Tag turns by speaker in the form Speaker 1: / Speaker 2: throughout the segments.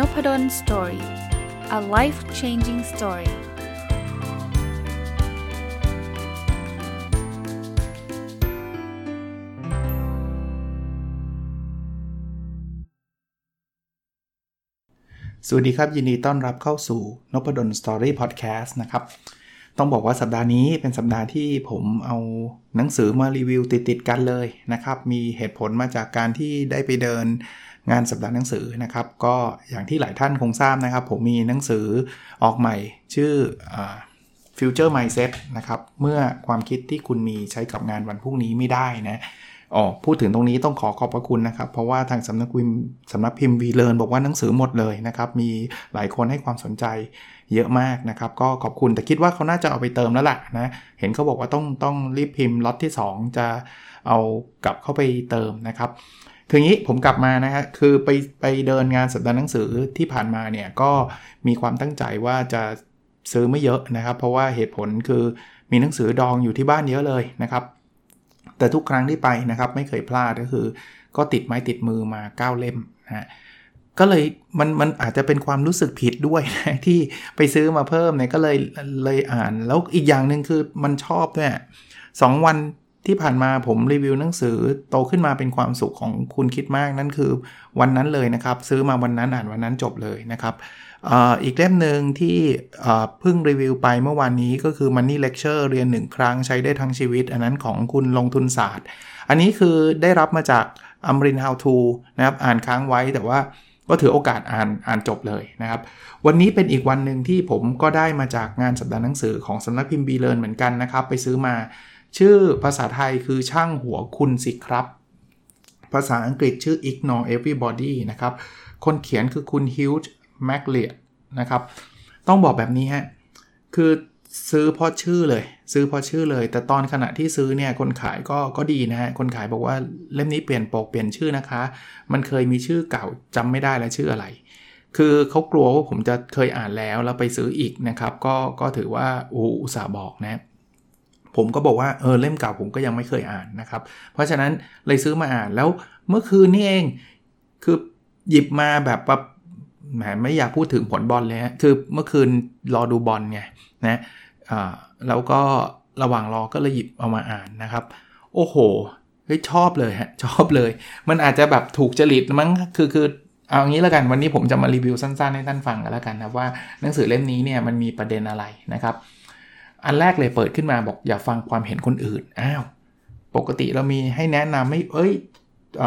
Speaker 1: Nopadol's Story a life changing story สวัสดีครับ ยินดีต้อนรับเข้าสู่นพดล Story Podcast นะครับ ต้องบอกว่าสัปดาห์นี้เป็นสัปดาห์ที่ผมเอาหนังสือมารีวิวติด ๆ กันเลยนะครับ มีเหตุผลมาจากการที่ได้ไปเดิน งานสัปดาห์หนังสือนะครับ ก็อย่างที่หลายท่านคงทราบนะครับ ผมมีหนังสือออกใหม่ชื่อ Future Mindset นะครับ เมื่อความคิดที่คุณมีใช้กับงานวันพรุ่งนี้ไม่ได้นะอ๋อพูดถึงตรงนี้ต้องขอขอบพระคุณนะครับ เพราะว่าทางสำนักพิมพ์สำนักพิมพ์วีเลนบอกว่าหนังสือหมดเลยนะครับ มีหลายคนให้ความสนใจเยอะมากนะครับ ก็ขอบคุณแต่คิดว่าเขาน่าจะเอาไปเติมแล้วล่ะนะ เห็นเขาบอกว่าต้องต้องรีบพิมพ์ล็อตที่ 2 จะเอากลับเข้าไปเติมนะครับ คืองี้ผมกลับมานะฮะคือไปไปเดินงานสัปดาห์หนังสือที่ผ่านมาเนี่ยก็มีความตั้งใจว่าจะซื้อไม่เยอะนะครับ เพราะว่าเหตุผลคือมีหนังสือดองอยู่ที่บ้านเยอะเลยนะครับ แต่ทุกครั้งที่ไปนะครับไม่เคยพลาดก็คือ ก็ติดไม้ติดมือมา 9 เล่มนะก็เลยมันมันอาจจะเป็นความรู้สึกผิดด้วยนะที่ไปซื้อมาเพิ่มเนี่ยก็เลยเลยอ่าน แล้วอีกอย่างหนึ่งคือมันชอบด้วยสองวัน ที่ผ่านมาผมรีวิวหนังสือโตขึ้นมาเป็นความสุขของคุณคิดมากนั่นคือวันนั้นเลยนะครับ ซื้อมาวันนั้นอ่านวันนั้นจบเลยนะครับอีกเล่มหนึ่งที่เพิ่งรีวิวไปเมื่อวานนี้ก็คือ Money Lecture เรียนหนึ่งครั้งใช้ได้ทั้งชีวิต อันนั้นของคุณลงทุนศาสตร์ อันนี้คือได้รับมาจากอัมริน How to นะครับอ่านค้างไว้แต่ว่าก็ถือโอกาสอ่านอ่านจบเลยนะครับ วันนี้เป็นอีกวันหนึ่งที่ผมก็ได้มาจากงานสัปดาห์หนังสือของสำนักพิมพ์บีเลินเหมือนกันนะครับ ไปซื้อมา ชื่อภาษาไทยคือช่างหัวคุณสิครับ ภาษาอังกฤษชื่อ ignore everybody นะครับ คนเขียนคือคุณ Hugh m a c l e o d นะครับ ต้องบอกแบบนี้ฮะ คือซื้อเพราะชื่อเลย ซื้อเพราะชื่อเลย แต่ตอนขณะที่ซื้อเนี่ยคนขายก็ก็ดีนะฮะ คนขายบอกว่าเล่มนี้เปลี่ยนปกเปลี่ยนชื่อนะคะ มันเคยมีชื่อเก่าจำไม่ได้แล้วชื่ออะไร คือเขากลัวว่าผมจะเคยอ่านแล้วแล้วไปซื้ออีกนะครับ ก็ก็ถือว่าอุตส่าห์บอกนะ ผมก็บอกว่าเออเล่มเก่าผมก็ยังไม่เคยอ่านนะครับ เพราะฉะนั้นเลยซื้อมาอ่านแล้วเมื่อคืนนี่เองคือหยิบมาแบบแบบแหมไม่อยากพูดถึงผลบอลเลยฮะคือเมื่อคืนรอดูบอลไงนะอ่าแล้วก็ระหว่างรอก็เลยหยิบเอามาอ่านนะครับ โอ้โหเฮ้ยชอบเลยฮะชอบเลย มันอาจจะแบบถูกจริตมั้งคือคือเอางี้แล้วกันวันนี้ผมจะมารีวิวสั้นๆให้ท่านฟังกันแล้วกันนะว่าหนังสือเล่มนี้เนี่ยมันมีประเด็นอะไรนะครับ อันแรกเลยเปิดขึ้นมาบอกอย่าฟังความเห็นคนอื่น อ้าว ปกติเรามีให้แนะนำไม่เอ้ยอ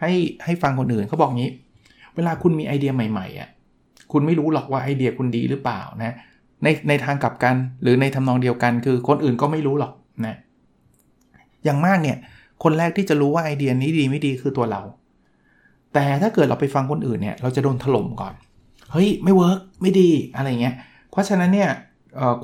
Speaker 1: ให้ให้ฟังคนอื่นเขาบอกงี้ เวลาคุณมีไอเดียใหม่ๆอะคุณไม่รู้หรอกว่าไอเดียคุณดีหรือเปล่านะในในทางกลับกันหรือในทำนองเดียวกัน คือคนอื่นก็ไม่รู้หรอกนะอย่างมากเนี่ย คนแรกที่จะรู้ว่าไอเดียนี้ดีไม่ดีคือตัวเรา แต่ถ้าเกิดเราไปฟังคนอื่นเนี่ย เราจะโดนถล่มก่อน เฮ้ย ไม่ work ไม่ดีอะไรเงี้ย เพราะฉะนั้นเนี่ย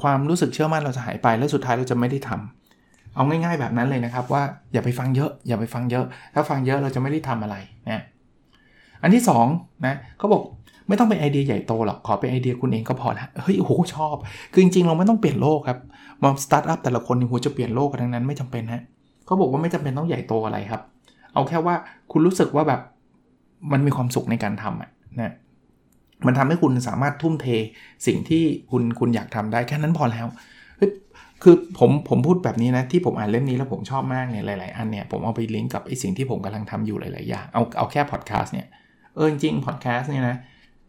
Speaker 1: ความรู้สึกเชื่อมั่นเราจะหายไป แล้วสุดท้ายเราจะไม่ได้ทำเอาง่ายๆแบบนั้นเลยนะครับว่าอย่าไปฟังเยอะ อย่าไปฟังเยอะ ถ้าฟังเยอะเราจะไม่ได้ทำอะไรนะอันที่2นะเขาบอกไม่ต้องเป็นไอเดียใหญ่โตหรอก ขอเป็นไอเดียคุณเองก็พอละเฮ้ยโอ้โหชอบ คือจริงๆ เราไม่ต้องเปลี่ยนโลกครับมาสตาร์ทอัพแต่ละคนนี่หัวจะเปลี่ยนโลกกันทั้งนั้นไม่จำเป็นฮะเขาบอกว่าไม่จำเป็นต้องใหญ่โตอะไรครับ เอาแค่ว่าคุณรู้สึกว่าแบบมันมีความสุขในการทำอะนะ มันทำให้คุณสามารถทุ่มเทสิ่งที่คุณคุณอยากทำได้แค่นั้นพอแล้ว คือผมผมพูดแบบนี้นะที่ผมอ่านเล่มนี้แล้วผมชอบมากเนี่ยหลาย ๆ อันเนี่ยผมเอาไปลิงก์กับไอ้สิ่งที่ผมกำลังทำอยู่หลาย ๆ อย่างเอาเอาแค่พอดแคสต์เนี่ยเออจริงพอดแคสต์เนี่ยนะ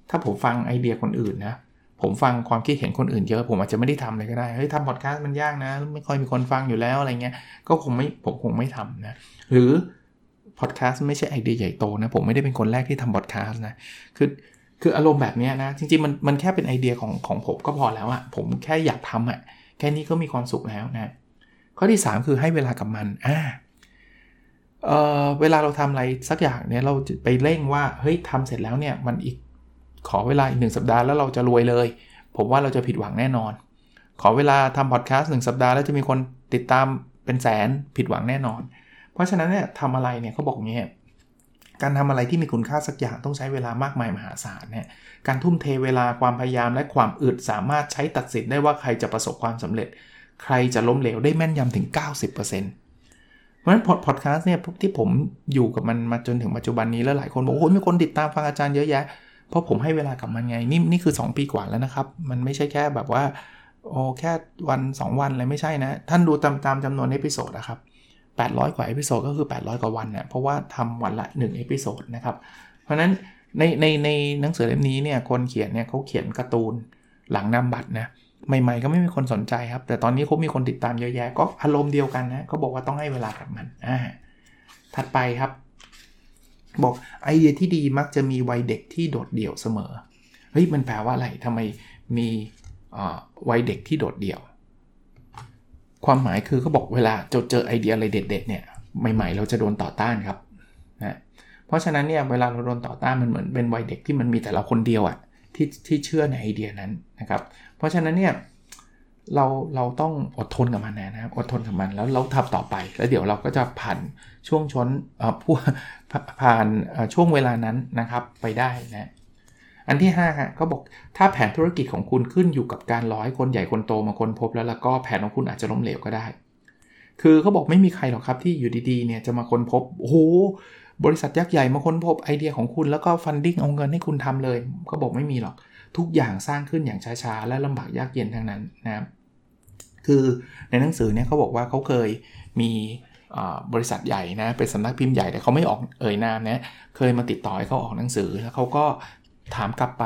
Speaker 1: ถ้าผมฟังไอเดียคนอื่นนะผมฟังความคิดเห็นคนอื่นเยอะ ผมอาจจะไม่ได้ทำเลยก็ได้เฮ้ยทำพอดแคสต์มันยากนะ ไม่ค่อยมีคนฟังอยู่แล้วอะไรเงี้ยก็คงไม่ผมคงไม่ทำนะหรือพอดแคสต์ไม่ใช่ไอเดียใหญ่โตนะผมไม่ได้เป็นคนแรกที่ทำพอดแคสต์นะคือ คืออารมณ์แบบนี้นะ จริงๆมันมันแค่เป็นไอเดียของของผมก็พอแล้วอะผมแค่อยากทำอะแค่นี้ก็มีความสุขแล้วนะ ข้อที่ 3 คือให้เวลากับมันอ่าเออเวลาเราทำอะไรสักอย่างเนี่ยเราจะไปเร่งว่าเฮ้ยทำเสร็จแล้วเนี่ยมันอีกขอเวลาอีกหนึ่งสัปดาห์แล้วเราจะรวยเลย ผมว่าเราจะผิดหวังแน่นอน ขอเวลาทำพอดแคสต์หนึ่งสัปดาห์แล้วจะมีคนติดตามเป็นแสนผิดหวังแน่นอน เพราะฉะนั้นเนี่ยทำอะไรเนี่ยเขาบอกงี้ การทำอะไรที่มีคุณค่าสักอย่างต้องใช้เวลามากมายมหาศาลเนี่ยการทุ่มเทเวลาความพยายามและความอึดสามารถใช้ตัดสินได้ว่าใครจะประสบความสำเร็จ ใครจะล้มเหลวได้แม่นยำถึง 90%เพราะฉะนั้นพอดแคสต์เนี่ยที่ผมอยู่กับมันมาจนถึงปัจจุบันนี้แล้วหลายคนบอกโอ้โหมีคนติดตามฟังอาจารย์เยอะแยะเพราะผมให้เวลากับมันไงนี่นี่คือ 2 ปีกว่าแล้วนะครับ มันไม่ใช่แค่แบบว่าโอ้แค่วัน 2 วันอะไรไม่ใช่นะ ท่านดูตามตามจำนวน episode นะครับ 800 กว่า episode ก็คือ 800 กว่าวันเนี่ยเพราะว่าทำวันละ1 episode นะครับ เพราะนั้นในในในหนังสือเล่มนี้เนี่ยคนเขียนเนี่ยเขาเขียนการ์ตูนหลังนามบัตรนะใหม่ๆ ก็ไม่มีคนสนใจครับ แต่ตอนนี้เขามีคนติดตามเยอะแยะก็อารมณ์เดียวกันนะเขาบอกว่าต้องให้เวลากับมันอ่าถัดไปครับ บอกไอเดียที่ดีมักจะมีวัยเด็กที่โดดเดี่ยวเสมอเฮ้ยมันแปลว่าอะไรทำไมมีวัยเด็กที่โดดเดี่ยว ความหมายคือเขาบอกเวลาจเจอไอเดียอะไรเด็ดๆเนี่ยใหม่ๆ เราจะโดนต่อต้านครับนะเพราะฉะนั้นเนี่ยเวลาเราโดนต่อต้านมันเหมือนเป็นวัยเด็กที่มันมีแต่เราคนเดียวอะ่ะที่ที่เชื่อในไอเดียนั้นนะครับ เพราะฉะนั้นเนี่ยเราเราต้องอดทนกับมันนะครับอดทนกับมันแล้วเราทำต่อไปแล้วเดี๋ยวเราก็จะผ่านช่วงชนผู้ผ่านช่วงเวลานั้นนะครับไปได้นะ อันที่5ฮะเขาบอกถ้าแผนธุรกิจของคุณขึ้นอยู่กับการรอให้คนใหญ่คนโตมาคนพบแล้วแล้วก็แผนของคุณอาจจะล้มเหลวก็ได้ คือเขาบอกไม่มีใครหรอกครับที่อยู่ดีๆเนี่ยจะมาคนพบโอ้โหบริษัทยักษ์ใหญ่มาค้นพบไอเดียของคุณแล้วก็ฟันดิ้งเอาเงินให้คุณทำเลยเขาบอกไม่มีหรอกทุกอย่างสร้างขึ้นอย่างช้าๆ และลำบากยากเย็นทั้งนั้นนะครับคือในหนังสือเนี่ยเขาบอกว่าเขาเคยมีบริษัทใหญ่นะเป็นสำนักพิมพ์ใหญ่แต่เขาไม่ออกเอ่ยนามนะเคยมาติดต่อให้เขาออกหนังสือแล้วเขาก็ ถามกลับไป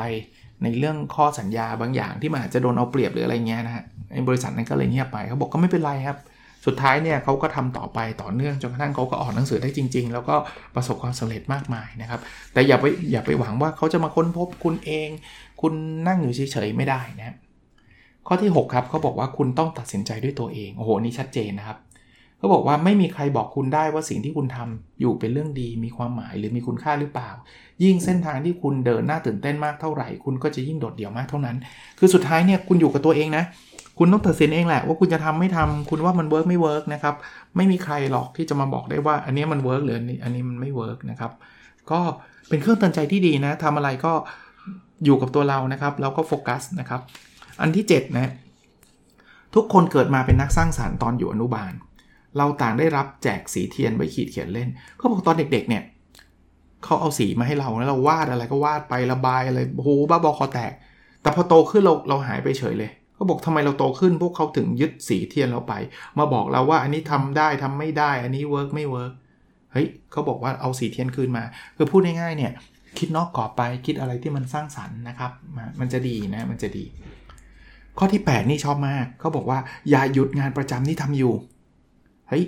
Speaker 1: ในเรื่องข้อสัญญาบางอย่างที่มันอาจจะโดนเอาเปรียบหรืออะไรเงี้ยนะฮะบริษัทนั้นก็เลยเงียบไปเขาบอกก็ไม่เป็นไรครับ สุดท้ายเนี่ยเขาก็ทำต่อไปต่อเนื่องจนกระทั่งเขาก็ออกหนังสือได้จริง ๆ แล้วก็ประสบความสำเร็จมากมายนะครับ แต่อย่าไปอย่าไปหวังว่าเขาจะมาค้นพบคุณเอง คุณนั่งอยู่เฉยๆไม่ได้นะข้อที่ 6 ครับเขาบอกว่าคุณต้องตัดสินใจด้วยตัวเองโอ้โหนี่ชัดเจนนะครับ เขาบอกว่าไม่มีใครบอกคุณได้ว่าสิ่งที่คุณทำอยู่เป็นเรื่องดี มีความหมายหรือมีคุณค่าหรือเปล่า ยิ่งเส้นทางที่คุณเดินน่าตื่นเต้นมากเท่าไหร่ คุณก็จะยิ่งโดดเดี่ยวมากเท่านั้น คือสุดท้ายเนี่ยคุณอยู่กับตัวเองนะ คุณต้องตัดสินเองแหละว่าคุณจะทำไม่ทำคุณว่ามัน work ไม่ work นะครับ ไม่มีใครหรอกที่จะมาบอกได้ว่า อันนี้มัน work หรืออันนี้มันไม่ work นะครับ ก็เป็นเครื่องเตือนใจที่ดีนะทำอะไรก็อยู่กับตัวเรานะครับ แล้วก็โฟกัสนะครับ อันที่7นะทุกคนเกิดมาเป็นนักสร้างสรรค์ตอนอยู่อนุบาล เราต่างได้รับแจกสีเทียนไว้ขีดเขียนเล่นเขาบอกตอนเด็กๆเนี่ยเขาเอาสีมาให้เราแล้วเราวาดอะไรก็วาดไประบายอะไรโอ้โหบ้าบอคอแตก แต่พอโตขึ้นเราเราหายไปเฉยเลยเขาบอกทำไมเราโตขึ้นพวกเขาถึงยึดสีเทียนเราไป มาบอกเราว่าอันนี้ทำได้ทำไม่ได้ อันนี้ work ไม่ workเฮ้ยเขาบอกว่าเอาสีเทียนคืนมา คือพูดง่ายๆเนี่ยคิดนอกกรอบไปคิดอะไรที่มันสร้างสรรค์นะครับ มันจะดีนะมันจะดี ข้อที่ 8 นี่ชอบมากเขาบอกว่าอย่าหยุดงานประจำที่ทำอยู่ เฮ้ย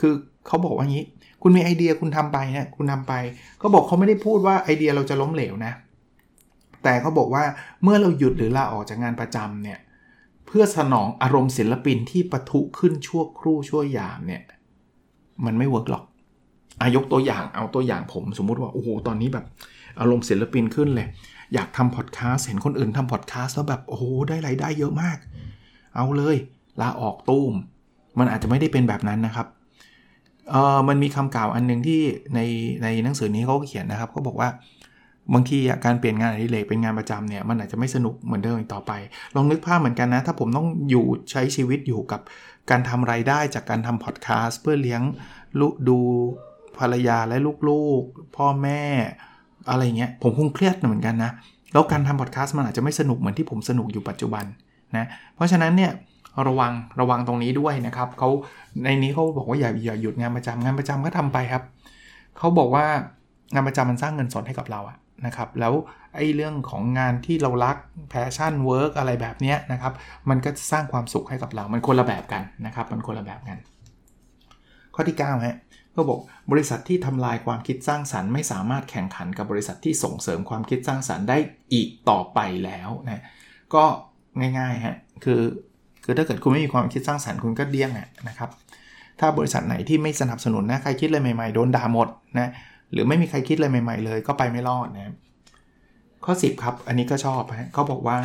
Speaker 1: คือเขาบอกว่างี้ คุณมีไอเดียคุณทำไปเนี่ยคุณทาไปเขาบอกเขาไม่ได้พูดว่าไอเดียเราจะล้มเหลวนะ แต่เขาบอกว่าเมื่อเราหยุดหรือลาออกจากงานประจำเนี่ยเพื่อสนองอารมณ์ศิลปินที่ปะทุขึ้นชั่วครู่ชั่วยามเนี่ยมันไม่ work หรอกอายกตัวอย่างเอาตัวอย่างผมสมมุติว่าโอ้โหตอนนี้แบบอารมณ์ศิลปินขึ้นเลย อยากทำพอดแคสต์เห็นคนอื่นทำพอดแคสต์แล้วแบบโอ้โหได้รายได้เยอะมาก เอาเลยลาออกตูม มันอาจจะไม่ได้เป็นแบบนั้นนะครับเออมันมีคำกล่าวอันหนึ่งที่ในในหนังสือนี้เขาเขียนนะครับเขาบอกว่าบางทีการเปลี่ยนงานอดิเรกเป็นงานประจำเนี่ยมันอาจจะไม่สนุกเหมือนเดิมอีกต่อไป ลองนึกภาพเหมือนกันนะ ถ้าผมต้องอยู่ใช้ชีวิตอยู่กับการทำไรายได้จากการทำพอดแคสต์เพื่อเลี้ยงลูกดูภรรยาและลูกๆ พ่อแม่ อะไรเงี้ยผมคงเครียดเหมือนกันนะ แล้วการทำพอดแคสต์มันอาจจะไม่สนุกเหมือนที่ผมสนุกอยู่ปัจจุบันนะเพราะฉะนั้นเนี่ย ระวังระวังตรงนี้ด้วยนะครับเขาในนี้เขาบอกว่าอย่าอย่าหยุดงานประจำงานประจำก็ทำไปครับเขาบอกว่างานประจำมันสร้างเงินสดให้กับเราอะนะครับแล้วไอ้เรื่องของงานที่เรารักpassion work อะไรแบบนี้นะครับมันก็สร้างความสุขให้กับเรา มันคนละแบบกันนะครับมันคนละแบบกัน ข้อที่9ฮะก็บอกบริษัทที่ทำลายความคิดสร้างสรรค์ไม่สามารถแข่งขันกับบริษัทที่ส่งเสริมความคิดสร้างสรรค์ได้อีกต่อไปแล้วนะก็ง่ายๆฮะคือ คือถ้าเกิดคุณไม่มีความคิดสร้างสรรค์คุณก็เดี้ยงนะครับ ถ้าบริษัทไหนที่ไม่สนับสนุนนะใครคิดอะไรใหม่ๆโดนด่าหมดนะหรือไม่มีใครคิดอะไรใหม่ ๆ เลย ก็ไปไม่รอดนะข้อ 10 ครับ อันนี้ก็ชอบฮะเขาบอกว่า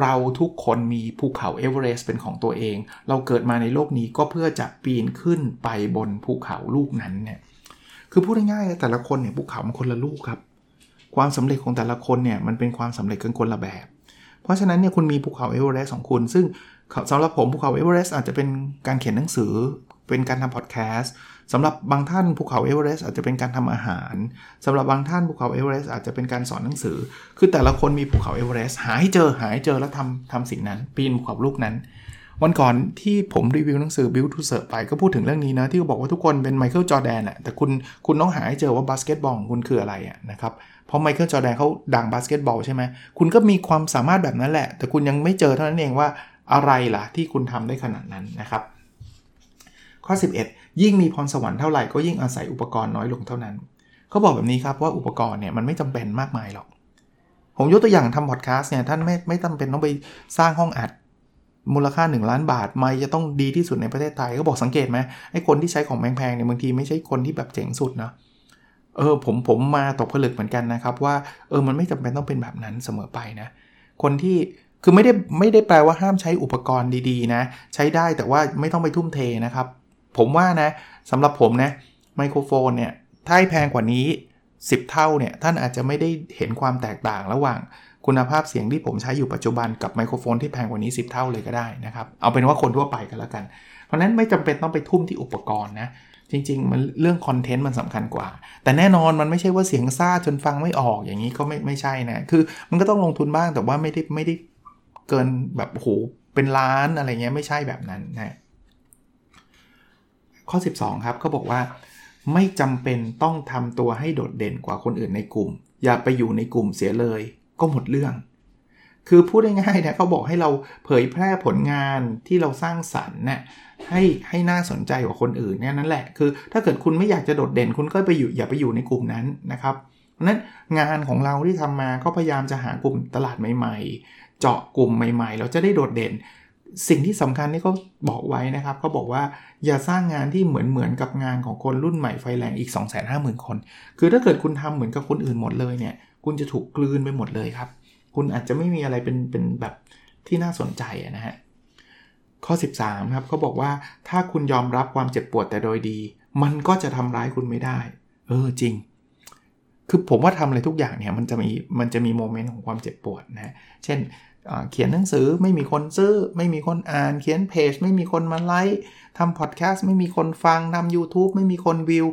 Speaker 1: เราทุกคนมีภูเขาเอเวอเรสต์เป็นของตัวเอง เราเกิดมาในโลกนี้ก็เพื่อจะปีนขึ้นไปบนภูเขาลูกนั้นเนี่ย คือพูดง่ายๆแต่ละคนเนี่ยภูเขามันคนละลูกครับ ความสำเร็จของแต่ละคนเนี่ยมันเป็นความสำเร็จกันคนละแบบ เพราะฉะนั้นเนี่ยคุณมีภูเขาเอเวอเรสต์ของคุณ ซึ่ง สำหรับผมภูเขาเอเวอเรสต์อาจจะเป็นการเขียนหนังสือ เป็นการทำพอดแคสต์สำหรับบางท่านภูเขาเอเวอเรสต์อาจจะเป็นการทำอาหารสำหรับบางท่านภูเขาเอเวอเรสต์อาจจะเป็นการสอนหนังสือ คือแต่ละคนมีภูเขาเอเวอเรสต์หาให้เจอหาให้เจอแล้วทำทำสิ่งนั้น ปีนภูเขาลูกนั้น วันก่อนที่ผมรีวิวหนังสือ Build to Serve ไปก็พูดถึงเรื่องนี้นะ ที่เขาบอกว่าทุกคนเป็นไมเคิลจอร์แดนอะแต่คุณคุณต้องหาให้เจอว่าบาสเกตบอลของคุณคืออะไรอะนะครับเพราะไมเคิลจอร์แดนเขาดังบาสเกตบอลใช่ไหมคุณก็มีความสามารถแบบนั้นแหละ แต่คุณยังไม่เจอเท่านั้นเองว่า อะไรล่ะที่คุณทำได้ขนาดนั้นนะครับ ข้อ 11 ยิ่งมีพรสวรรค์เท่าไหร่ก็ยิ่งอาศัยอุปกรณ์น้อยลงเท่านั้นเขาบอกแบบนี้ครับว่าอุปกรณ์เนี่ยมันไม่จำเป็นมากมายหรอก ผมยกตัวอย่างทำพอดแคสต์เนี่ยท่านไม่ไม่จำเป็นต้องไปสร้างห้องอัดมูลค่า 1 ล้านบาท ไม่จะต้องดีที่สุดในประเทศไทยก็บอกสังเกตไหมไอ้คนที่ใช้ของแพงๆเนี่ยบางทีไม่ใช่คนที่แบบเจ๋งสุดนะเออผมผมมาตกผลึกเหมือนกันนะครับว่าเออมันไม่จำเป็นต้องเป็นแบบนั้นเสมอไปนะ คนที่ คือไม่ได้ไม่ได้แปลว่าห้ามใช้อุปกรณ์ดีๆนะ ใช้ได้แต่ว่าไม่ต้องไปทุ่มเทนะครับ ผมว่านะสำหรับผมนะไมโครโฟนเนี่ยถ้าแพงกว่านี้ 10 เท่าเนี่ยท่านอาจจะไม่ได้เห็นความแตกต่างระหว่างคุณภาพเสียงที่ผมใช้อยู่ปัจจุบันกับไมโครโฟนที่แพงกว่านี้ 10 เท่าเลยก็ได้นะครับ เอาเป็นว่าคนทั่วไปกันแล้วกัน เพราะนั้นไม่จำเป็นต้องไปทุ่มที่อุปกรณ์นะ จริง ๆ มันเรื่องคอนเทนต์มันสำคัญกว่า แต่แน่นอนมันไม่ใช่ว่าเสียงซ่าจนฟังไม่ออกอย่างนี้ก็ไม่ไม่ใช่นะ คือมันก็ต้องลงทุนบ้างแต่ว่าไม่ได้ไม่ได้ เกินแบบโหเป็นล้านอะไรเงี้ยไม่ใช่แบบนั้นนะข้อ 12 ครับเขาบอกว่า ไม่จำเป็นต้องทำตัวให้โดดเด่นกว่าคนอื่นในกลุ่ม อย่าไปอยู่ในกลุ่มเสียเลย ก็หมดเรื่อง คือพูดง่ายๆนี่ยเขาบอกให้เราเผยแพร่ผลงานที่เราสร้างสรรค์เนี่ยให้ให้น่าสนใจกว่าคนอื่นเนี่ยนั่นแหละคือ ถ้าเกิดคุณไม่อยากจะโดดเด่น คุณก็ไปอยู่อย่าไปอยู่ในกลุ่มนั้นนะครับเพราะนั้นงานของเราที่ทำมาก็พยายามจะหากลุ่มตลาดใหม่ ๆ เจาะกลุ่มใหม่ ๆ เราจะได้โดดเด่น สิ่งที่สำคัญที่เขาบอกไว้นะครับเขาบอกว่าอย่าสร้างงานที่เหมือนเหมือนกับงานของคนรุ่นใหม่ไฟแรงอีก 250,000 คน คือถ้าเกิดคุณทำเหมือนกับคนอื่นหมดเลยเนี่ย คุณจะถูกกลืนไปหมดเลยครับ คุณอาจจะไม่มีอะไรเป็นเป็นแบบที่น่าสนใจนะฮะข้อ 13ครับเขาบอกว่าถ้าคุณยอมรับความเจ็บปวดแต่โดยดี มันก็จะทำร้ายคุณไม่ได้ เออจริง คือผมว่าทำอะไรทุกอย่างเนี่ยมันจะมีมันจะมีโมเมนต์ของความเจ็บปวดนะเช่นเขียนหนังสือไม่มีคนซื้อ ไม่มีคนอ่าน เขียนเพจไม่มีคนมาไลค์ทำพอดแคสต์ไม่มีคนฟังทำ YouTube ไม่มีคนวิว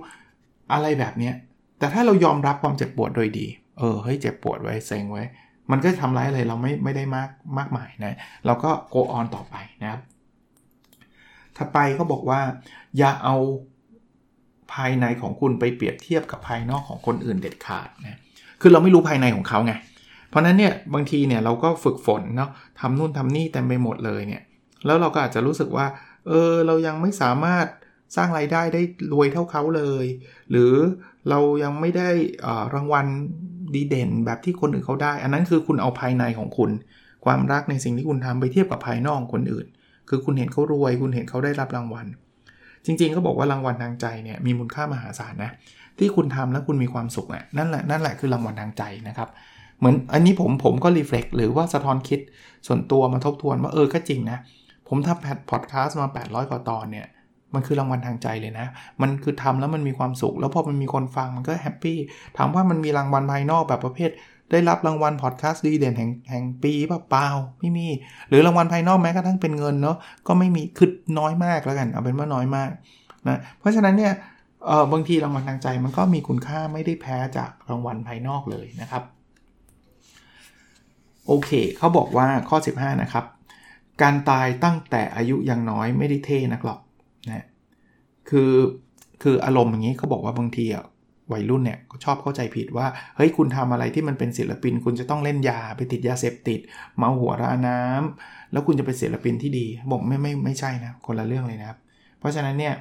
Speaker 1: อะไรแบบนี้แต่ถ้าเรายอมรับความเจ็บปวดโดยดี เออเฮ้ยเจ็บปวดไว้เซ็งไว้ มันก็ทำร้ายอะไรเราไม่ไม่ได้มากมากมายนะ เราก็ go on ต่อไปนะครับถัดไปเขาบอกว่าอย่าเอา ภายในของคุณไปเปรียบเทียบกับภายนอกของคนอื่นเด็ดขาดนะคือเราไม่รู้ภายในของเขาไงเพราะนั้นเนี่ยบางทีเนี่ยเราก็ฝึกฝนเนาะทำนู่นทำนี่เต็มไปหมดเลยเนี่ยแล้วเราก็อาจจะรู้สึกว่าเออเรายังไม่สามารถสร้างไรายได้ได้รวยเท่าเขาเลย หรือเรายังไม่ได้รางวัลดีเด่นแบบที่คนอื่นเขาได้ อันนั้นคือคุณเอาภายในของคุณ ความรักในสิ่งที่คุณทำไปเทียบกับภายนอกคนอื่น คือคุณเห็นเขารวย คุณเห็นเขาได้รับรางวัล จริงๆ ก็บอกว่ารางวัลทางใจเนี่ยมีมูลค่ามหาศาลนะ ที่คุณทำแล้วคุณมีความสุขอะนั่นแหละนั่นแหละคือรางวัลทางใจนะครับ เหมือนอันนี้ผมผมก็รีเฟล็กหรือว่าสะท้อนคิดส่วนตัวมาทบทวนว่าเออก็จริงนะ ผมทำแพดพอดแคสต์มา 800 กว่าตอนเนี่ยมันคือรางวัลทางใจเลยนะ มันคือทำแล้วมันมีความสุข แล้วพอมันมีคนฟังมันก็แฮปปี้ ถามว่ามันมีรางวัลภายนอกแบบประเภท ได้รับรางวัลพอดแคสต์ดีเด่นแห่งแห่งปีเปล่าไม่มี หรือรางวัลภายนอกแม้กระทั่งเป็นเงินเนาะก็ไม่มีคือน้อยมากแล้วกัน เอาเป็นว่าน้อยมากนะเพราะฉะนั้นเนี่ยเออบางทีรางวัลทางใจมันก็มีคุณค่าไม่ได้แพ้จากรางวัลภายนอกเลยนะครับ โอเคเขาบอกว่าข้อ 15 นะครับ การตายตั้งแต่อายุยังน้อยไม่ได้เท่นักหรอกนะคือคืออารมณ์อย่างนี้เขาบอกว่าบางทีอะ วัยรุ่นเนี่ยชอบเข้าใจผิดว่า เฮ้ยคุณทำอะไรที่มันเป็นศิลปิน คุณจะต้องเล่นยาไปติดยาเสพติด เมาหัวราน้ำแล้วคุณจะเป็นศิลปินที่ดีบอกไม่ไม่ไม่ใช่นะคนละเรื่องเลยนะครับ เพราะฉะนั้นเนี่ย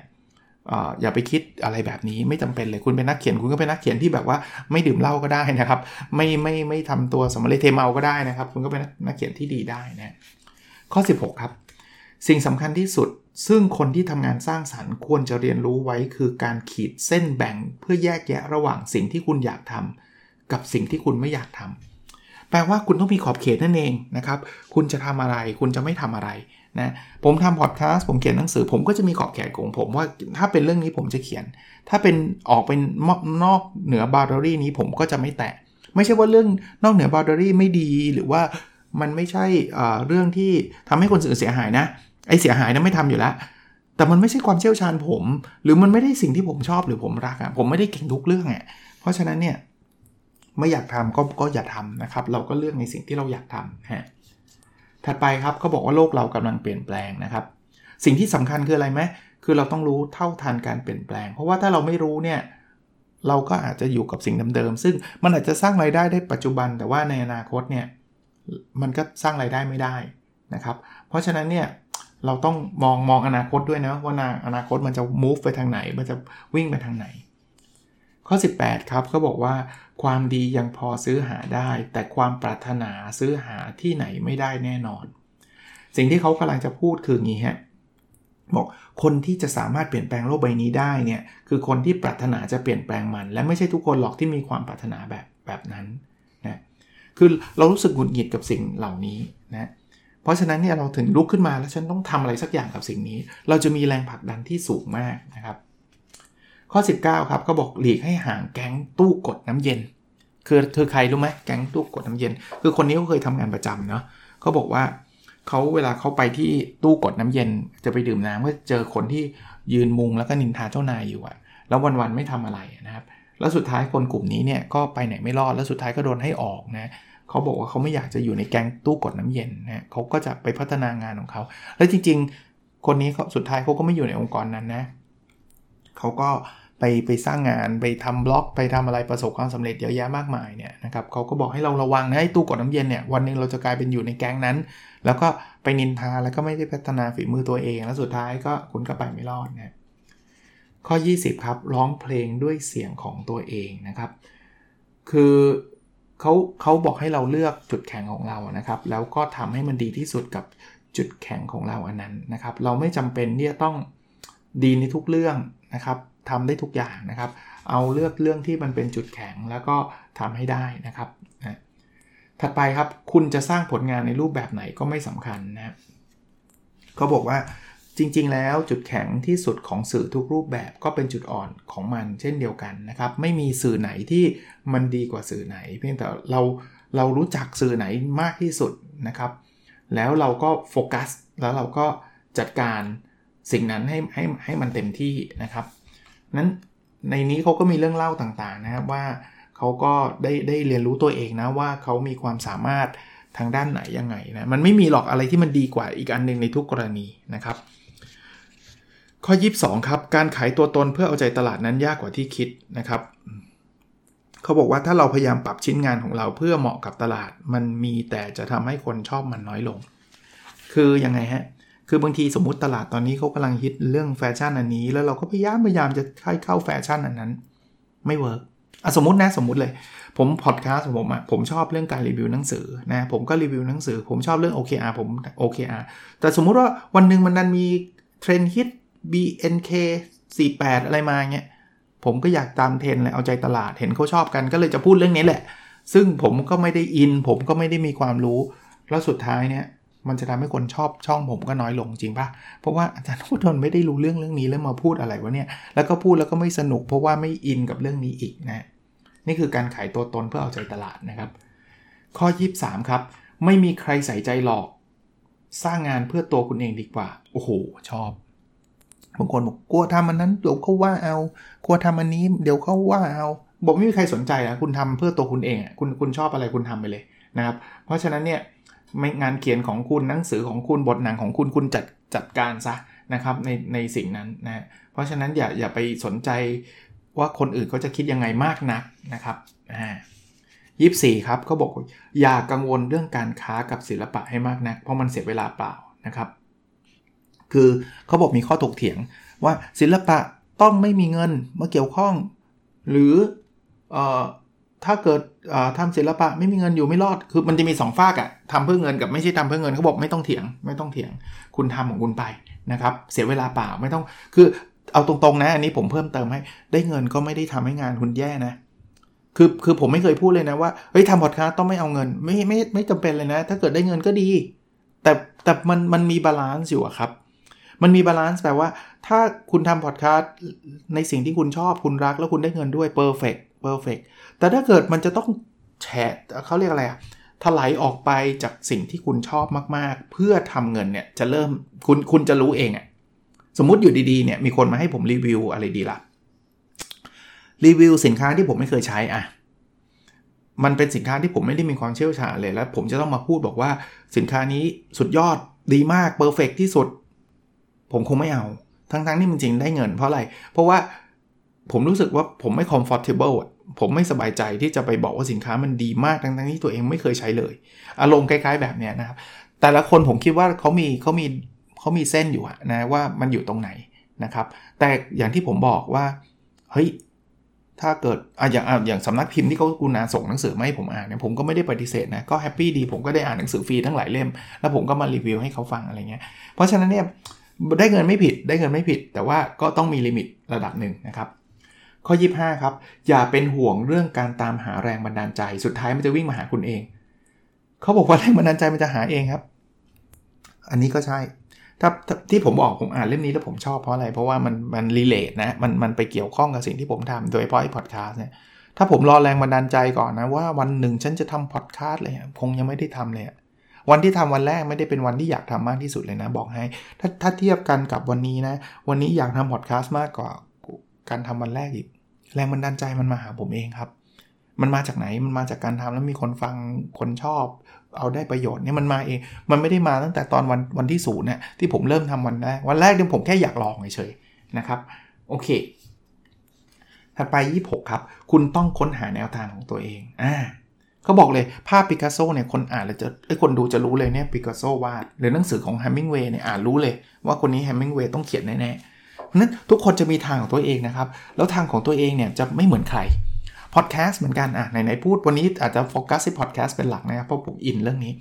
Speaker 1: อย่าไปคิดอะไรแบบนี้ไม่จำเป็นเลยคุณเป็นนักเขียนคุณก็เป็นนักเขียนที่แบบว่าไม่ดื่มเหล้าก็ได้นะครับ ไม่ไม่ไม่ทำตัวสมรเทเมาก็ได้นะครับ คุณก็เป็นนักเขียนที่ดีได้นะข้อ 16 ครับ สิ่งสำคัญที่สุดซึ่งคนที่ทำงานสร้างสารรค์ควรจะเรียนรู้ไว้คือการขีดเส้นแบ่งเพื่อแยกแยะระหว่างสิ่งที่คุณอยากทำกับสิ่งที่คุณไม่อยากทำแปลว่าคุณต้องมีขอบเขตนั่นเองนะครับ คุณจะทำอะไร คุณจะไม่ทำอะไรนะผมทำพอดแคสต์ผมเขียนหนังสือ ผมก็จะมีขอบเขตของผมว่าถ้าเป็นเรื่องนี้ผมจะเขียน ถ้าเป็นออกเป็นนอกเหนือบาร์เดอรี่นี้ผมก็จะไม่แตะไม่ใช่ว่าเรื่องนอกเหนือบาร์เดอรี่ไม่ดีหรือว่ามันไม่ใช่เรื่องที่ทำให้คนอื่นเสียหายนะ ไอเสียหายนะไม่ทำอยู่แล้ว แต่มันไม่ใช่ความเชี่ยวชาญผม หรือมันไม่ได้สิ่งที่ผมชอบหรือผมรักอะ่ะผมไม่ได้เก่งทุกเรื่องอะ่ะเพราะฉะนั้นเนี่ยไม่อยากทำก็ก็อย่าทำนะครับ เราก็เลือกในสิ่งที่เราอยากทำฮะถัดไปครับเขาบอกว่าโลกเรากำลังเปลี่ยนแปลงนะครับ สิ่งที่สำคัญคืออะไรไหมคือเราต้องรู้เท่าทันการเปลี่ยนแปลง เพราะว่าถ้าเราไม่รู้เนี่ยเราก็อาจจะอยู่กับสิ่งเดิมๆซึ่งมันอาจจะสร้างไรายได้ได้ปัจจุบัน แต่ว่าในอนาคตเนี่ยมันก็สร้างไรายได้ไม่ได้นะครับ เพราะฉะนั้นเนี่ย เราต้องมองมองอนาคตด้วยนะว่าอนาคตมันจะ move ไปทางไหน มันจะวิ่งไปทางไหน ข้อ 18 ครับเขาบอกว่า ความดียังพอซื้อหาได้ แต่ความปรารถนาซื้อหาที่ไหนไม่ได้แน่นอน สิ่งที่เขากำลังจะพูดคืองี้ฮะบอกคนที่จะสามารถเปลี่ยนแปลงโลกใบนี้ได้เนี่ยคือคนที่ปรารถนาจะเปลี่ยนแปลงมัน และไม่ใช่ทุกคนหรอกที่มีความปรารถนาแบบแบบนั้นนะคือเรารู้สึกหงุดหงิดกับสิ่งเหล่านี้นะ เพราะฉะนั้นเนี่ยเราถึงลุกขึ้นมาแล้วฉันต้องทำอะไรสักอย่างกับสิ่งนี้ เราจะมีแรงผลักดันที่สูงมากนะครับ ข้อ 19 ครับก็บอกหลีกให้ห่างแก๊งตู้กดน้ำเย็น คือเธอใครรู้ไหมแก๊งตู้กดน้ำเย็น คือคนนี้เขาเคยทำงานประจำเนาะเขาบอกว่าเขาเวลาเขาไปที่ตู้กดน้ำเย็น จะไปดื่มน้ำก็เจอคนที่ยืนมุงแล้วก็นินทาเจ้านายอยู่อะแล้ววันๆไม่ทำอะไรนะครับ แล้วสุดท้ายคนกลุ่มนี้เนี่ยก็ไปไหนไม่รอด แล้วสุดท้ายก็โดนให้ออกนะเขาบอกว่าเขาไม่อยากจะอยู่ในแก๊งตู้กดน้ำเย็นนะเขาก็จะไปพัฒนางานของเขา แล้วจริง ๆ คนนี้เขาสุดท้ายเขาก็ไม่อยู่ในองค์กรนั้นนะเขาก็ไปไปสร้างงานไปทำบล็อกไปทำอะไรประสบความสำเร็จเยอะแยะมากมายเนี่ยนะครับเขาก็บอกให้เราระวังนะไอ้ตู้กดน้ำเย็นเนี่ยวันนึงเราจะกลายเป็นอยู่ในแก๊งนั้น แล้วก็ไปนินทาแล้วก็ไม่ได้พัฒนาฝีมือตัวเอง แล้วสุดท้ายก็คุณก็ไปไม่รอดนะ ข้อ 20 ครับ ร้องเพลงด้วยเสียงของตัวเองนะครับ คือเขาเขาบอกให้เราเลือกจุดแข็งของเรานะครับ แล้วก็ทำให้มันดีที่สุดกับจุดแข็งของเราอันนั้นนะครับ เราไม่จำเป็นที่จะต้องดีในทุกเรื่องนะครับทำได้ทุกอย่างนะครับ เอาเลือกเรื่องที่มันเป็นจุดแข็งแล้วก็ทำให้ได้นะครับนะถัดไปครับคุณจะสร้างผลงานในรูปแบบไหนก็ไม่สำคัญนะเขาบอกว่า จริงๆ แล้วจุดแข็งที่สุดของสื่อทุกรูปแบบก็เป็นจุดอ่อนของมันเช่นเดียวกันนะครับ ไม่มีสื่อไหนที่มันดีกว่าสื่อไหน เพียงแต่เราเรารู้จักสื่อไหนมากที่สุดนะครับ แล้วเราก็โฟกัสแล้วเราก็จัดการสิ่งนั้นให้ให้ให้มันเต็มที่นะครับนั้นในนี้เขาก็มีเรื่องเล่าต่างๆนะครับว่าเขาก็ได้ได้เรียนรู้ตัวเองนะว่าเขามีความสามารถทางด้านไหนยังไงนะมันไม่มีหรอกอะไรที่มันดีกว่าอีกอันหนึ่งในทุกกรณีนะครับ ข้อ 22 ครับ การขายตัวตนเพื่อเอาใจตลาดนั้นยากกว่าที่คิดนะครับเขาบอกว่าถ้าเราพยายามปรับชิ้นงานของเราเพื่อเหมาะกับตลาด มันมีแต่จะทำให้คนชอบมันน้อยลง คือยังไงฮะ คือบางทีสมมุติตลาดตอนนี้เขากำลังฮิตเรื่องแฟชั่นอันนี้ แล้วเราก็พยายามพยายามจะให้เข้าแฟชั่นอันนั้น ไม่ work อะสมมตินะสมมุติเลย ผมพอดแคสต์ผมอะผมชอบเรื่องการรีวิวหนังสือนะผมก็รีวิวหนังสือ ผมชอบเรื่อง OKR ผม OKR แต่สมมุติว่าวันหนึ่งมันมันมีเทรนฮิต BNK 48 อะไรมาเงี้ย ผมก็อยากตามเทรนเลยเอาใจตลาดเห็นเขาชอบกันก็เลยจะพูดเรื่องนี้แหละ ซึ่งผมก็ไม่ได้อิน ผมก็ไม่ได้มีความรู้ แล้วสุดท้ายเนี่ย มันจะทำให้คนชอบช่องผมก็น้อยลงจริงปะเพราะว่าอาจารย์พุทธนไม่ได้รู้เรื่องเรื่องนี้แล้วมาพูดอะไรวะเนี่ย แล้วก็พูดแล้วก็ไม่สนุก เพราะว่าไม่อินกับเรื่องนี้อีกนะ นี่คือการขายตัวตนเพื่อเอาใจตลาดนะครับ ข้อ 23 ครับ ไม่มีใครใส่ใจหลอก สร้างงานเพื่อตัวคุณเองดีกว่า โอ้โห ชอบ บางคนบอกกลัวทำมันนั้นเดี๋ยวเขาว่าเอากลัวทำอันนี้เดี๋ยวเขาว่าเอา บอกไม่มีใครสนใจอะคุณทำเพื่อตัวคุณเองอะคุณคุณชอบอะไรคุณทำไปเลยนะครับ เพราะฉะนั้นเนี่ยงานเขียนของคุณหนังสือของคุณบทหนังของคุณคุณจัดจัดการซะนะครับในในสิ่งนั้นนะเพราะฉะนั้นอย่าอย่าไปสนใจว่าคนอื่นเขาจะคิดยังไงมากนักนะครับอ่ายี่สี่ครับเขาบอกอย่ากังวลเรื่องการค้ากับศิลปะให้มากนัก เพราะมันเสียเวลาเปล่านะครับ คือเขาบอกมีข้อถกเถียงว่าศิลปะต้องไม่มีเงินมาเกี่ยวข้อง หรืออถ้าเกิดทำศิลปะไม่มีเงินอยู่ไม่รอด คือมันจะมี 2 ฝากอะทำเพื่อเงินกับไม่ใช่ทำเพื่อเงินเขาบอกไม่ต้องเถียง ไม่ต้องเถียง คุณทำของคุณไปนะครับ เสียเวลาเปล่าไม่ต้อง คือเอาตรงๆ นะ อันนี้ผมเพิ่มเติมให้ ได้เงินก็ไม่ได้ทำให้งานคุณแย่นะ คือคือผมไม่เคยพูดเลยนะว่า เฮ้ยทำพอดคาสต์ต้องไม่เอาเงิน ไม่ไม่ไม่จำเป็นเลยนะ ถ้าเกิดได้เงินก็ดี แต่แต่มันมันมี balance อยู่ครับ มันมี balance แปลว่า ถ้าคุณทำพอดแคสต์ในสิ่งที่คุณชอบคุณรักแล้วคุณได้เงินด้วย perfect perfect แต่ถ้าเกิดมันจะต้องแฉลบเขาเรียกอะไรอะไถลออกไปจากสิ่งที่คุณชอบมากๆ เพื่อทำเงินเนี่ยจะเริ่มคุณคุณจะรู้เองอะสมมุติอยู่ดีๆเนี่ยมีคนมาให้ผมรีวิวอะไรดีล่ะรีวิวสินค้าที่ผมไม่เคยใช้อะมันเป็นสินค้าที่ผมไม่ได้มีความเชี่ยวชาญเลยแล้ว ผมจะต้องมาพูดบอกว่าสินค้านี้สุดยอดดีมากเพอร์เฟกที่สุด ผมคงไม่เอา ทั้งๆที่มันจริงได้เงินเพราะอะไร เพราะว่าผมรู้สึกว่าผมไม่ comfortable อะผมไม่สบายใจที่จะไปบอกว่าสินค้ามันดีมากทั้งๆที่ตัวเองไม่เคยใช้เลย อารมณ์คล้ายๆแบบเนี้ยนะครับ แต่ละคนผมคิดว่าเขามีเขามีเขามีเส้นอยู่นะว่ามันอยู่ตรงไหนนะครับ แต่อย่างที่ผมบอกว่าเฮ้ยถ้าเกิดอะอย่างอะอย่างสำนักพิมพ์ที่เขากรุณาส่งหนังสือมาให้ผมอ่านเนี่ยผมก็ไม่ได้ปฏิเสธนะก็ happy ดีผมก็ได้อ่านหนังสือฟรีทั้งหลายเล่ม แล้วผมก็มารีวิวให้เขาฟังอะไรเงี้ยเพราะฉะนั้นเนี่ย ได้เงินไม่ผิด ได้เงินไม่ผิด แต่ว่าก็ต้องมี limit ระดับหนึ่งนะครับ ข้อ 25 ครับ อย่าเป็นห่วงเรื่องการตามหาแรงบันดาลใจ สุดท้ายมันจะวิ่งมาหาคุณเอง เขาบอกว่าแรงบันดาลใจมันจะหาเองครับ อันนี้ก็ใช่ถ้าที่ผมบอกผมอ่านเล่มนี้แล้วผมชอบเพราะอะไร เพราะว่ามันมันรีเลทนะมันมันไปเกี่ยวข้องกับสิ่งที่ผมทำโดยเฉพาะไอ้พอดแคสต์เนี่ยถ้าผมรอแรงบันดาลใจก่อนนะว่าวันหนึ่งฉันจะทำพอดแคสต์เลยคงยังไม่ได้ทำเลย วันที่ทำวันแรกไม่ได้เป็นวันที่อยากทำมากที่สุดเลยนะ บอกให้ถ้าถ้าเทียบกันกับวันนี้นะ วันนี้อยากทำพอดแคสต์มากกว่าการทำวันแรกอีก แรงบันดาลใจมันมาหาผมเองครับ มันมาจากไหนมันมาจากการทำแล้วมีคนฟังคนชอบ เอาได้ประโยชน์เนี่ยมันมาเอง มันไม่ได้มาตั้งแต่ตอนวันวันที่ศูนย์เนี่ยที่ผมเริ่มทำวันแรกวันแรกเนี่ยผมแค่อยากลองเฉยๆนะครับ โอเคถัดไป 26 ครับ คุณต้องค้นหาแนวทางของตัวเอง อ่า เขาบอกเลยภาพปิกัสโซเนี่ยคนอ่านแล้วจะไอ้คนดูจะรู้เลยเนี่ยปิกัสโซวาดหรือหนังสือของเฮมิงเวย์เนี่ยอ่านรู้เลย ว่าคนนี้เฮมิงเวย์ต้องเขียนแน่ๆเพราะนั้นทุกคนจะมีทางของตัวเองนะครับ แล้วทางของตัวเองเนี่ยจะไม่เหมือนใครพอดแคสต์เหมือนกันอะไหนๆพูดวันนี้อาจจะโฟกัสที่พอดแคสต์เป็นหลักนะครับเพราะผม in เรื่องนี้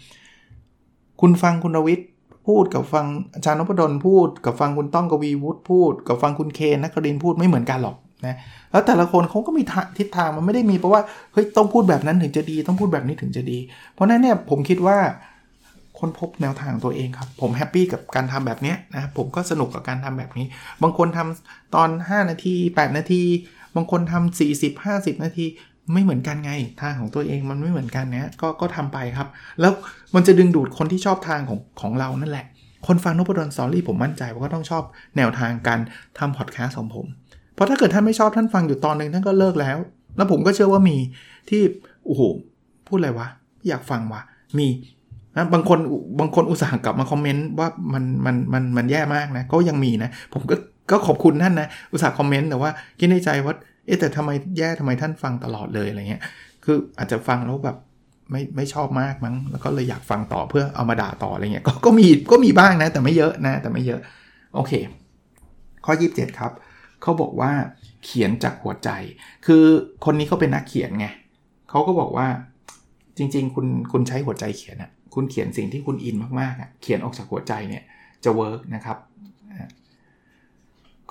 Speaker 1: คุณฟังคุณรวิทย์พูดกับฟังอาจารย์นพดลพูด กับฟังคุณต้องกวีวุฒิพูด กับฟังคุณเคนนครินทร์พูดไม่เหมือนกันหรอกนะ แล้วแต่ละคนเขาก็มีทิศทางมันไม่ได้มีเพราะว่าเฮ้ยต้องพูดแบบนั้นถึงจะดี ต้องพูดแบบนี้ถึงจะดี เพราะนั้นเนี่ยผมคิดว่าค้นพบแนวทางตัวเองครับ ผม happy กับการทำแบบนี้นะผมก็สนุกกับการทำแบบนี้ บางคนทำตอน 5 นาที 8 นาที บางคนทำ40 50 นาทีไม่เหมือนกันไงทางของตัวเองมันไม่เหมือนกันนะก็ก็ทำไปครับ แล้วมันจะดึงดูดคนที่ชอบทางของของเรานั่นแหละ คนฟังนพดลสอรี่ผมมั่นใจว่าก็ต้องชอบแนวทางการทำพอดแคสต์ของผม เพราะถ้าเกิดท่านไม่ชอบท่านฟังอยู่ตอนหนึ่งท่านก็เลิกแล้ว แล้วผมก็เชื่อว่ามีที่โอ้โหพูดอะไรวะอยากฟังวะมีนะบางคนบางคนอุตส่าห์กลับมาคอมเมนต์ว่ามันมันมันมันแย่มากนะก็ยังมีนะผมก็ก็ขอบคุณท่านนะอุตส่าห์คอมเมนต์แต่ว่าคิดในใจว่าเอ๊แต่ทำไมแย่ทำไมท่านฟังตลอดเลยอะไรเงี้ยคืออาจจะฟังแล้วแบบไม่ไม่ชอบมากมั้งแล้วก็เลยอยากฟังต่อเพื่อเอามาด่าต่ออะไรเงี้ยก็ก็มีก็มีบ้างนะแต่ไม่เยอะนะแต่ไม่เยอะ โอเค ข้อ 27 ครับ เขาบอกว่าเขียนจากหัวใจ คือคนนี้เขาเป็นนักเขียนไงเขาก็บอกว่าจริง ๆ คุณคุณใช้หัวใจเขียนอะคุณเขียนสิ่งที่คุณอินมากๆอะเขียนออกจากหัวใจเนี่ยจะเวิร์กนะครับ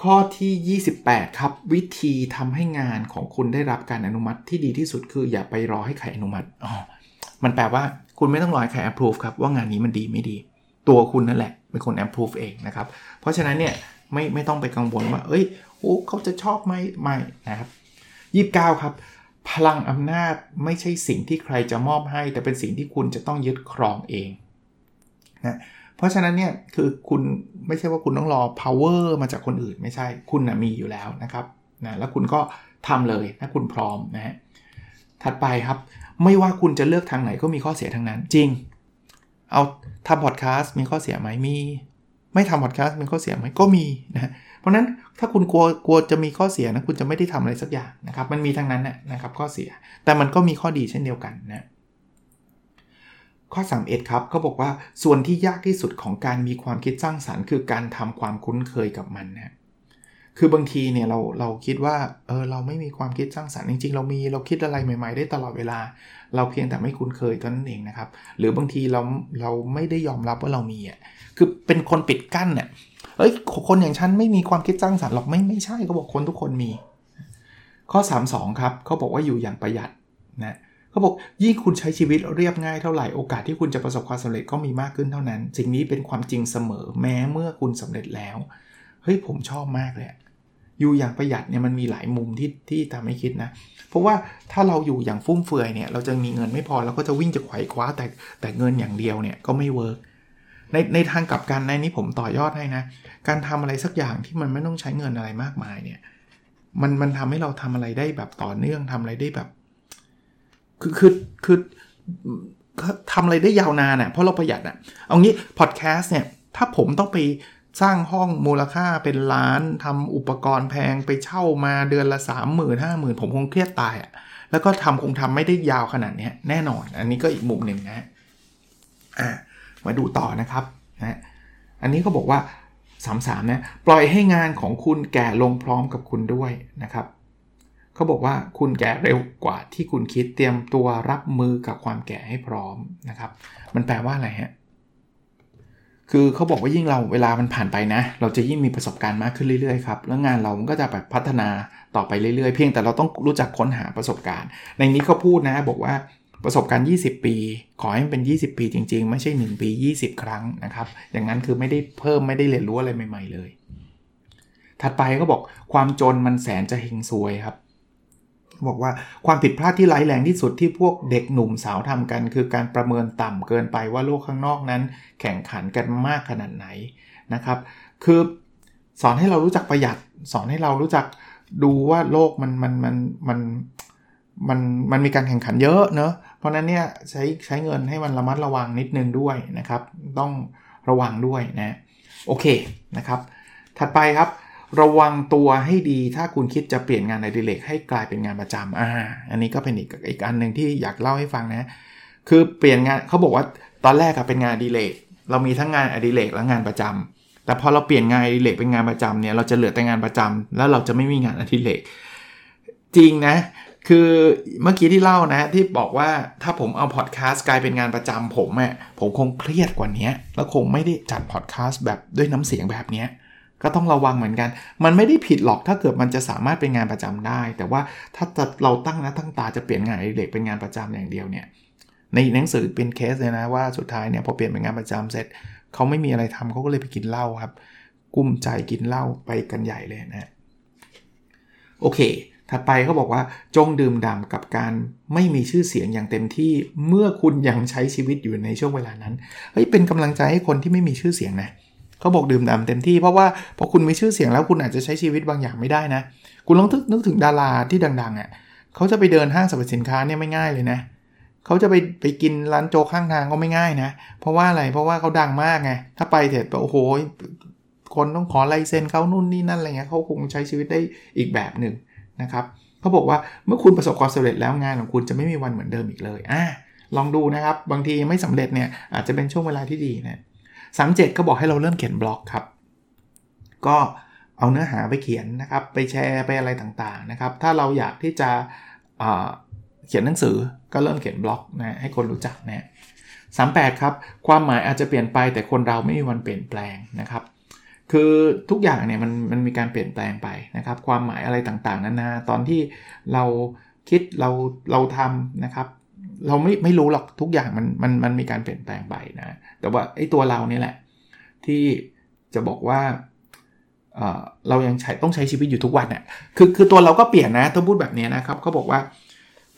Speaker 1: ข้อที่ 28 ครับ วิธีทำให้งานของคุณได้รับการอนุมัติที่ดีที่สุดคืออย่าไปรอให้ใครอนุมัติอ๋อมันแปลว่าคุณไม่ต้องรอให้ใคร approve ครับ ว่างานนี้มันดีไม่ดี ตัวคุณนั่นแหละ เป็นคน approve เองนะครับ เพราะฉะนั้นเนี่ยไม่ไม่ต้องไปกังวลว่า เอ้ย โอ้เขาจะชอบไหมไม่นะครับยี่สิบเก้าครับ พลังอำนาจไม่ใช่สิ่งที่ใครจะมอบให้ แต่เป็นสิ่งที่คุณจะต้องยึดครองเองนะเพราะฉะนั้นเนี่ยคือคุณไม่ใช่ว่าคุณต้องรอ power มาจากคนอื่นไม่ใช่คุณนะมีอยู่แล้วนะครับนะแล้วคุณก็ทำเลยถ้าคุณพร้อมนะฮะถัดไปครับ ไม่ว่าคุณจะเลือกทางไหนก็มีข้อเสียทั้งนั้นจริง เอาทำพอดแคสต์มีข้อเสียไหมมี ไม่ทำพอดแคสต์มีข้อเสียไหมก็มีนะ เพราะนั้นถ้าคุณกลัวกลัวจะมีข้อเสียนะคุณจะไม่ได้ทำอะไรสักอย่างนะครับ มันมีทั้งนั้นนะครับข้อเสียแต่มันก็มีข้อดีเช่นเดียวกันนะข้อ 31 ครับเขาบอกว่าส่วนที่ยากที่สุดของการมีความคิดสร้างสารรค์ คือการทำความคุ้นเคยกับมันนะคือบางทีเนี่ยเราเราคิดว่าเออเราไม่มีความคิดสร้างสารรค์จริง ๆ เรามีเราคิดอะไรใหม่ ๆ ได้ตลอดเวลา เราเพียงแต่ไม่คุ้นเคยเท่านั้นเองนะครับ หรือบางทีเราเราไม่ได้ยอมรับว่าเรามีอะคือเป็นคนปิดกั้นเนี่ย เอ้ยคนอย่างฉันไม่มีความคิดสร้างสรรค์หรอกไม่ไม่ใช่เขาบอกคนทุกคนมี ข้อ 32 ครับเขาบอกว่าอยู่อย่างประหยัดนะเขาบอกยิ่งคุณใช้ชีวิตเรียบง่ายเท่าไหร่โอกาสที่คุณจะประสบความสำเร็จก็มีมากขึ้นเท่านั้น สิ่งนี้เป็นความจริงเสมอแม้เมื่อคุณสำเร็จแล้วเฮ้ยผมชอบมากเลยอยู่อย่างประหยัดเนี่ยมันมีหลายมุมที่ที่ทำให้คิดนะ เพราะว่าถ้าเราอยู่อย่างฟุ่มเฟือยเนี่ยเราจะมีเงินไม่พอเราก็จะวิ่งจะไขว่คว้าแต่แต่เงินอย่างเดียวเนี่ยก็ไม่ work ในในทางกลับกันในนี้ผมต่อยอดให้นะ การทำอะไรสักอย่างที่มันไม่ต้องใช้เงินอะไรมากมายเนี่ย มันมันทำให้เราทำอะไรได้แบบต่อเนื่องทำอะไรได้แบบ คือคือคือทำอะไรได้ยาวนานอะ่ะเพราะเราประหยัดอะ่ะ เอางี้พอดแคสต์เนี่ย ถ้าผมต้องไปสร้างห้องมูลค่าเป็นล้านทำอุปกรณ์แพงไปเช่ามาเดือนละ3 0 0 0 0 5 0,000ผมคงเครียดตายอะ่ะแล้วก็ทำคงทำไม่ได้ยาวขนาดนี้แน่นอน อันนี้ก็อีกมุมหนึ่งนะอ่า มาดูต่อนะครับนะอันนี้เขาบอกว่าสามสามนะปล่อยให้งานของคุณแก่ลงพร้อมกับคุณด้วยนะครับเขาบอกว่าคุณแก่เร็วกว่าที่คุณคิดเตรียมตัวรับมือกับความแก่ให้พร้อมนะครับ มันแปลว่าอะไรฮะคือเขาบอกว่ายิ่งเราเวลามันผ่านไปนะ เราจะยิ่งมีประสบการณ์มากขึ้นเรื่อยๆครับแล้วงานเราก็จะแบบพัฒนาต่อไปเรื่อยๆ เพียงแต่เราต้องรู้จักค้นหาประสบการณ์ ในนี้เขาพูดนะบอกว่า ประสบการณ์ 20 ปี ขอให้มันเป็น 20 ปีจริง ๆ ไม่ใช่ 1 ปี 20 ครั้งนะครับ อย่างนั้นคือไม่ได้เพิ่มไม่ได้เรียนรู้อะไรใหม่ ๆ เลย ถัดไปก็บอกความจนมันแสนจะเฮงซวยครับ บอกว่าความผิดพลาดที่ร้ายแรงที่สุดที่พวกเด็กหนุ่มสาวทำกัน คือการประเมินต่ำเกินไปว่าโลกข้างนอกนั้น แข่งขันกันมากขนาดไหนนะครับ คือสอนให้เรารู้จักประหยัด สอนให้เรารู้จักดูว่าโลกมันมันมันมันมันมันมีการแข่งขันเยอะเนอะ เพราะนั้นเนี่ยใช้ใช้เงินให้มันระมัดระวังนิดนึงด้วยนะครับ ต้องระวังด้วยนะโอเคนะครับ ถัดไปครับระวังตัวให้ดีถ้าคุณคิดจะเปลี่ยนงานในดิเลกให้กลายเป็นงานประจำอ่าอันนี้ก็เป็นอีกอีกอันหนึ่งที่อยากเล่าให้ฟังนะ คือเปลี่ยนงานเขาบอกว่าตอนแรกอะเป็นงานดิเลกเรามีทั้งงานอดิเลกและงานประจำแต่พอเราเปลี่ยนงานอดิเลกเป็นงานประจำเนี่ยเราจะเหลือแต่งานประจำแล้วเราจะไม่มีงานอดิเลกจริงนะ คือเมื่อกี้ที่เล่านะที่บอกว่าถ้าผมเอาพอดแคสต์กลายเป็นงานประจำผมอะ่ะผมคงเครียดกว่านี้แล้วคงไม่ได้จัดพอดแคสต์แบบด้วยน้ำเสียงแบบนี้ก็ต้องระวังเหมือนกัน มันไม่ได้ผิดหรอกถ้าเกิดมันจะสามารถเป็นงานประจำได้ แต่ว่าถ้าเราตั้งนะตั้งตาจะเปลี่ยนงานอดิเรกเป็นงานประจำอย่างเดียวเนี่ยในหนังสือเป็นเคสเลยนะว่าสุดท้ายเนี่ยพอเปลี่ยนเป็นงานประจำเสร็จเขาไม่มีอะไรทำเขาก็เลยไปกินเหล้าครับ กุ้มใจกินเหล้าไปกันใหญ่เลยนะโอเค ถัดไปเขาบอกว่าจงดื่มด่ำกับการไม่มีชื่อเสียงอย่างเต็มที่เมื่อคุณยังใช้ชีวิตอยู่ในช่วงเวลานั้นเฮ้ยเป็นกำลังใจให้คนที่ไม่มีชื่อเสียงนะเขาบอกดื่มด่ำเต็มที่เพราะว่าพอคุณมีชื่อเสียงแล้วคุณอาจจะใช้ชีวิตบางอย่างไม่ได้นะ คุณลองนึกถึงดาราที่ดังๆอะ่ะเขาจะไปเดินห้างสรรพสินค้าเนี่ยไม่ง่ายเลยนะเขาจะไปไปกินร้านโจ๊กข้างทางก็ไม่ง่ายนะ เพราะว่าอะไรเพราะว่าเขาดังมากไงถ้าไปเสร็จโอ้โหคนต้องขอลายเซ็นเขานู่นนี่นั่นอะไรเงี้ยเขาคงใช้ชีวิตได้อีกแบบหนึ่ง นะครับเขาบอกว่าเมื่อคุณประสบความสำเร็จแล้วงานของคุณจะไม่มีวันเหมือนเดิมอีกเลยอะลองดูนะครับ บางทีไม่สำเร็จเนี่ยอาจจะเป็นช่วงเวลาที่ดีนะสามเจ็ดก็บอกให้เราเริ่มเขียนบล็อกครับ ก็เอาเนื้อหาไปเขียนนะครับ ไปแชร์ไปอะไรต่างๆนะครับ ถ้าเราอยากที่จะเขียนหนังสือก็เริ่มเขียนบล็อกนะให้คนรู้จักนะสามแปดครับ ความหมายอาจจะเปลี่ยนไปแต่คนเราไม่มีวันเปลี่ยนแปลงนะครับ คือทุกอย่างเนี่ยมันมันมีการเปลี่ยนแปลงไปนะครับ ความหมายอะไรต่างๆนานาตอนที่เราคิดเราเราทำนะครับ เราไม่ไม่รู้หรอกทุกอย่างมันมันมันมีการเปลี่ยนแปลงไปนะแต่ว่าไอ้ตัวเรานี่แหละ ที่จะบอกว่าเเรายังใช้ต้องใช้ชีวิตอยู่ทุกวันเนี่ยคือคือตัวเราก็เปลี่ยนนะต้องพูดแบบนี้นะครับเขาบอกว่า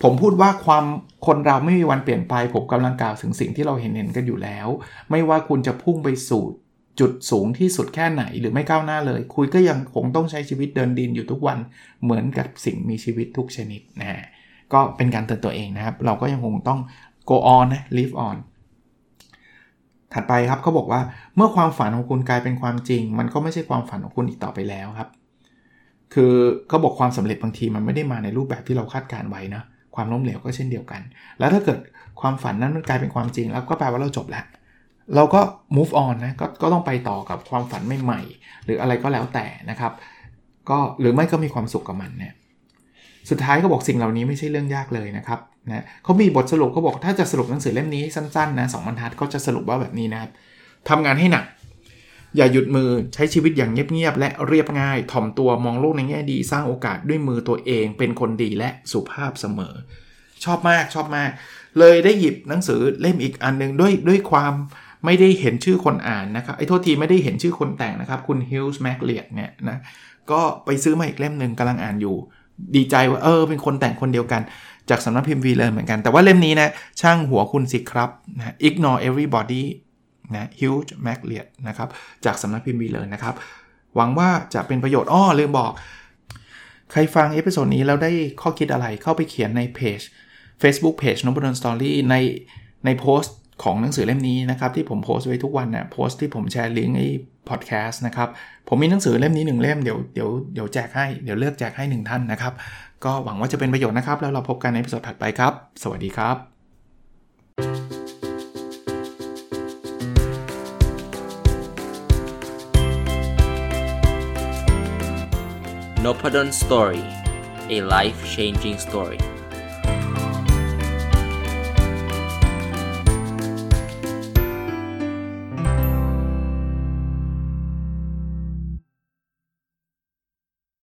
Speaker 1: ผมพูดว่าความคนเราไม่มีวันเปลี่ยนไป ผมกำลังกล่าวถึงสิ่งที่เราเห็นเห็นกันอยู่แล้ว ไม่ว่าคุณจะพุ่งไปสู่ จุดสูงที่สุดแค่ไหนหรือไม่ก้าวหน้าเลย คุยก็ยังคงต้องใช้ชีวิตเดินดินอยู่ทุกวันเหมือนกับสิ่งมีชีวิตทุกชนิดนะก็เป็นการเตือนตัวเองนะครับ เราก็ยังคงต้อง go on นะ live on ถัดไปครับเขาบอกว่าเมื่อความฝันของคุณกลายเป็นความจริง มันก็ไม่ใช่ความฝันของคุณอีกต่อไปแล้วครับ คือเขาบอกความสำเร็จบางทีมันไม่ได้มาในรูปแบบที่เราคาดการไว้นะความล้มเหลวก็เช่นเดียวกัน แล้วถ้าเกิดความฝันนั้นมันกลายเป็นความจริง แล้วก็แปลว่าเราจบแล้ว เราก็ move on นะกก็ต้องไปต่อกับความฝันใหม่ๆ หรืออะไรก็แล้วแต่นะครับ ก็หรือไม่ก็มีความสุขกับมันเนี่ยสุดท้ายก็บอกสิ่งเหล่านี้ไม่ใช่เรื่องยากเลยนะครับนะเขามีบทสรุปเขาบอกถ้าจะสรุปหนังสือเล่มนี้สั้นๆนะสองบรรทัดก็จะสรุปว่าแบบนี้นะครับทำงานให้หนัก อย่าหยุดมือใช้ชีวิตอย่างเงียบๆและเรียบง่าย ถ่อมตัวมองโลกในแง่ดี สร้างโอกาสด้วยมือตัวเอง เป็นคนดีและสุภาพเสมอ ชอบมากชอบมาก เลยได้หยิบหนังสือเล่มอีกอันนึงด้วยด้วยความ ไม่ได้เห็นชื่อคนอ่านนะครับไอ้โทษทีไม่ได้เห็นชื่อคนแต่งนะครับ คุณฮิลส์แมกเลียดเนี่ยนะก็ไปซื้อมาอีกเล่มหนึ่งกำลังอ่านอยู่ ดีใจว่าเออเป็นคนแต่งคนเดียวกัน จากสำนักพิมพ์วีเลิร์นเหมือนกัน แต่ว่าเล่มนี้นะช่างหัวคุณสิครับนะ ignore everybody นะฮิวจ์แมกเลียนะครับจากสำนักพิมพ์วีเลิร์นนะครับหวังว่าจะเป็นประโยชน์อ้อลืมบอก ใครฟัง episode นี้แล้วได้ข้อคิดอะไรเข้าไปเขียนในเพจ Facebook Page นพดล Story ในในโพสต์ ของหนังสือเล่มนี้นะครับที่ผมโพสต์ไว้ทุกวันน่ะโพสต์ที่ผมแชร์ลิงก์ไอ้พอดแคสต์นะครับผมมีหนังสือเล่มนี้หนึ่งเล่มเดี๋ยวเดี๋ยวเดี๋ยวแจกให้เดี๋ยวเลือกแจกให้หนึ่งท่านนะครับ ก็หวังว่าจะเป็นประโยชน์นะครับ แล้วเราพบกันในพิโซดถัดไปครับ สวัสดีครับ
Speaker 2: n o p ด d o n Story a life changing story